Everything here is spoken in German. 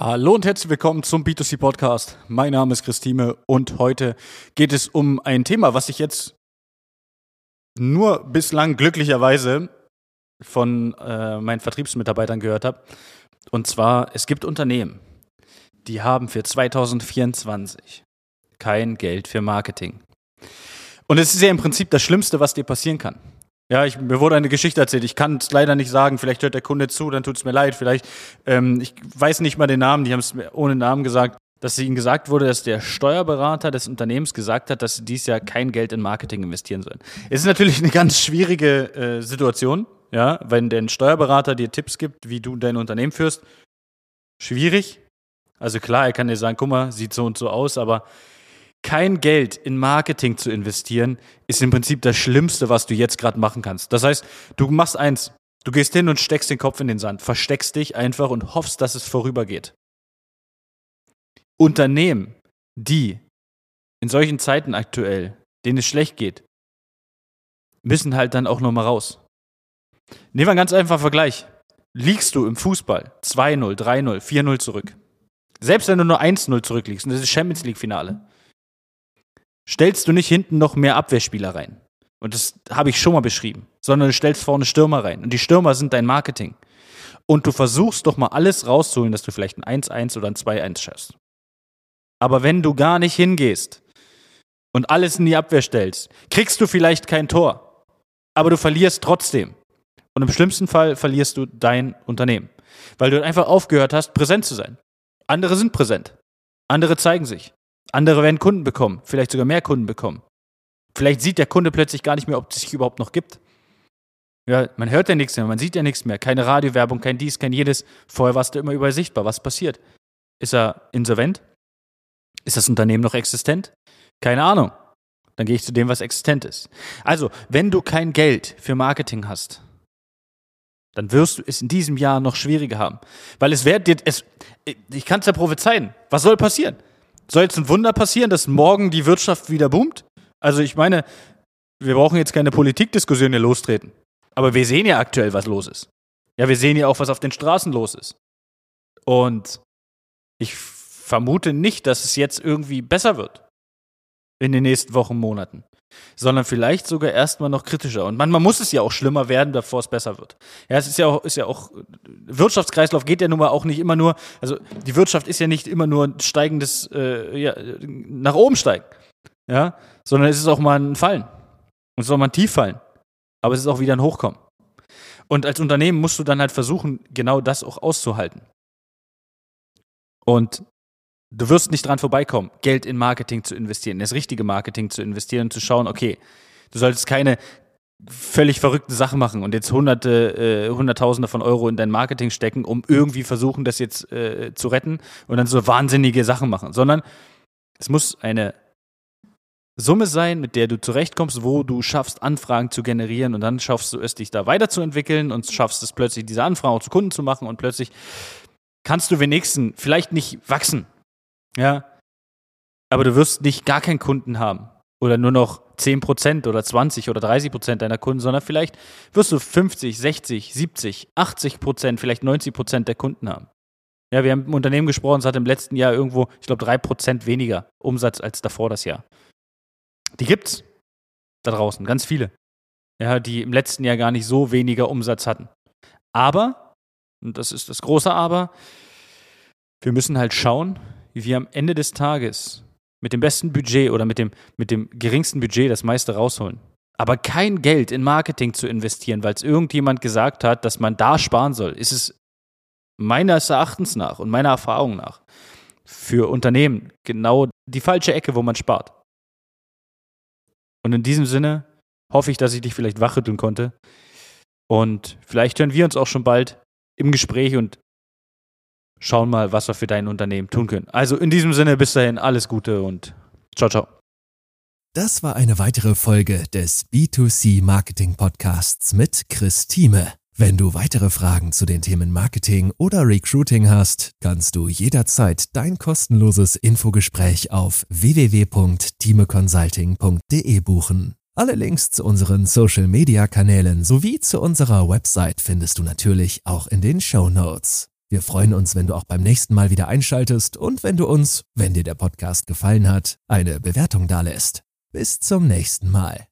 Hallo und herzlich willkommen zum B2C Podcast. Mein Name ist Christine und heute geht es um ein Thema, was ich jetzt nur bislang glücklicherweise von äh, meinen Vertriebsmitarbeitern gehört habe. Und zwar, es gibt Unternehmen, die haben für 2024 kein Geld für Marketing. Und es ist ja im Prinzip das Schlimmste, was dir passieren kann. Ja, ich, mir wurde eine Geschichte erzählt. Ich kann es leider nicht sagen. Vielleicht hört der Kunde zu, dann tut es mir leid. Vielleicht, ähm, ich weiß nicht mal den Namen. Die haben es mir ohne Namen gesagt, dass ihnen gesagt wurde, dass der Steuerberater des Unternehmens gesagt hat, dass sie dieses Jahr kein Geld in Marketing investieren sollen. Es ist natürlich eine ganz schwierige äh, Situation. Ja, wenn der Steuerberater dir Tipps gibt, wie du dein Unternehmen führst, schwierig. Also klar, er kann dir sagen, guck mal, sieht so und so aus, aber kein Geld in Marketing zu investieren, ist im Prinzip das Schlimmste, was du jetzt gerade machen kannst. Das heißt, du machst eins, du gehst hin und steckst den Kopf in den Sand, versteckst dich einfach und hoffst, dass es vorübergeht. Unternehmen, die in solchen Zeiten aktuell, denen es schlecht geht, müssen halt dann auch nochmal raus. Nehmen wir einen ganz einfachen Vergleich. Liegst du im Fußball 2-0, 3-0, 4-0 zurück. Selbst wenn du nur 1-0 zurückliegst, und das ist Champions League-Finale, stellst du nicht hinten noch mehr Abwehrspieler rein. Und das habe ich schon mal beschrieben. Sondern du stellst vorne Stürmer rein. Und die Stürmer sind dein Marketing. Und du versuchst doch mal alles rauszuholen, dass du vielleicht ein 1-1 oder ein 2-1 schaffst. Aber wenn du gar nicht hingehst und alles in die Abwehr stellst, kriegst du vielleicht kein Tor. Aber du verlierst trotzdem. Und im schlimmsten Fall verlierst du dein Unternehmen. Weil du einfach aufgehört hast, präsent zu sein. Andere sind präsent. Andere zeigen sich. Andere werden Kunden bekommen, vielleicht sogar mehr Kunden bekommen. Vielleicht sieht der Kunde plötzlich gar nicht mehr, ob es sich überhaupt noch gibt. Ja, man hört ja nichts mehr, man sieht ja nichts mehr. Keine Radiowerbung, kein dies, kein jedes. Vorher warst du immer überall sichtbar. Was passiert? Ist er insolvent? Ist das Unternehmen noch existent? Keine Ahnung. Dann gehe ich zu dem, was existent ist. Also, wenn du kein Geld für Marketing hast, dann wirst du es in diesem Jahr noch schwieriger haben. Weil es wird dir, es, ich kann es ja prophezeien. Was soll passieren? Soll jetzt ein Wunder passieren, dass morgen die Wirtschaft wieder boomt? Also ich meine, wir brauchen jetzt keine Politikdiskussion hier lostreten. Aber wir sehen ja aktuell, was los ist. Ja, wir sehen ja auch, was auf den Straßen los ist. Und ich vermute nicht, dass es jetzt irgendwie besser wird in den nächsten Wochen, Monaten sondern vielleicht sogar erstmal noch kritischer. Und manchmal muss es ja auch schlimmer werden, bevor es besser wird. Ja, es ist ja auch, ist ja auch, Wirtschaftskreislauf geht ja nun mal auch nicht immer nur, also die Wirtschaft ist ja nicht immer nur steigendes, äh, ja, nach oben steigen, ja, sondern es ist auch mal ein Fallen. Und es ist auch mal ein Tieffallen. Aber es ist auch wieder ein Hochkommen. Und als Unternehmen musst du dann halt versuchen, genau das auch auszuhalten. Und Du wirst nicht dran vorbeikommen, Geld in Marketing zu investieren, in das richtige Marketing zu investieren und zu schauen, okay, du solltest keine völlig verrückte Sachen machen und jetzt hunderte, äh, hunderttausende von Euro in dein Marketing stecken, um irgendwie versuchen, das jetzt äh, zu retten und dann so wahnsinnige Sachen machen, sondern es muss eine Summe sein, mit der du zurechtkommst, wo du schaffst, Anfragen zu generieren und dann schaffst du es, dich da weiterzuentwickeln und schaffst es plötzlich, diese Anfragen zu Kunden zu machen und plötzlich kannst du wenigstens vielleicht nicht wachsen, ja. Aber du wirst nicht gar keinen Kunden haben. Oder nur noch 10% oder 20 oder 30% deiner Kunden, sondern vielleicht wirst du 50, 60, 70, 80%, vielleicht 90% der Kunden haben. Ja, wir haben im Unternehmen gesprochen, es hat im letzten Jahr irgendwo, ich glaube, 3% weniger Umsatz als davor das Jahr. Die gibt's da draußen, ganz viele. Ja, die im letzten Jahr gar nicht so weniger Umsatz hatten. Aber, und das ist das große Aber, wir müssen halt schauen, wie wir am Ende des Tages mit dem besten Budget oder mit dem, mit dem geringsten Budget das meiste rausholen. Aber kein Geld in Marketing zu investieren, weil es irgendjemand gesagt hat, dass man da sparen soll, ist es meines Erachtens nach und meiner Erfahrung nach für Unternehmen genau die falsche Ecke, wo man spart. Und in diesem Sinne hoffe ich, dass ich dich vielleicht wachrütteln konnte. Und vielleicht hören wir uns auch schon bald im Gespräch und schauen mal, was wir für dein Unternehmen tun können. Also in diesem Sinne, bis dahin, alles Gute und ciao, ciao. Das war eine weitere Folge des B2C Marketing Podcasts mit Chris Thieme. Wenn du weitere Fragen zu den Themen Marketing oder Recruiting hast, kannst du jederzeit dein kostenloses Infogespräch auf www.timeconsulting.de buchen. Alle Links zu unseren Social Media Kanälen sowie zu unserer Website findest du natürlich auch in den Show Notes. Wir freuen uns, wenn du auch beim nächsten Mal wieder einschaltest und wenn du uns, wenn dir der Podcast gefallen hat, eine Bewertung dalässt. Bis zum nächsten Mal.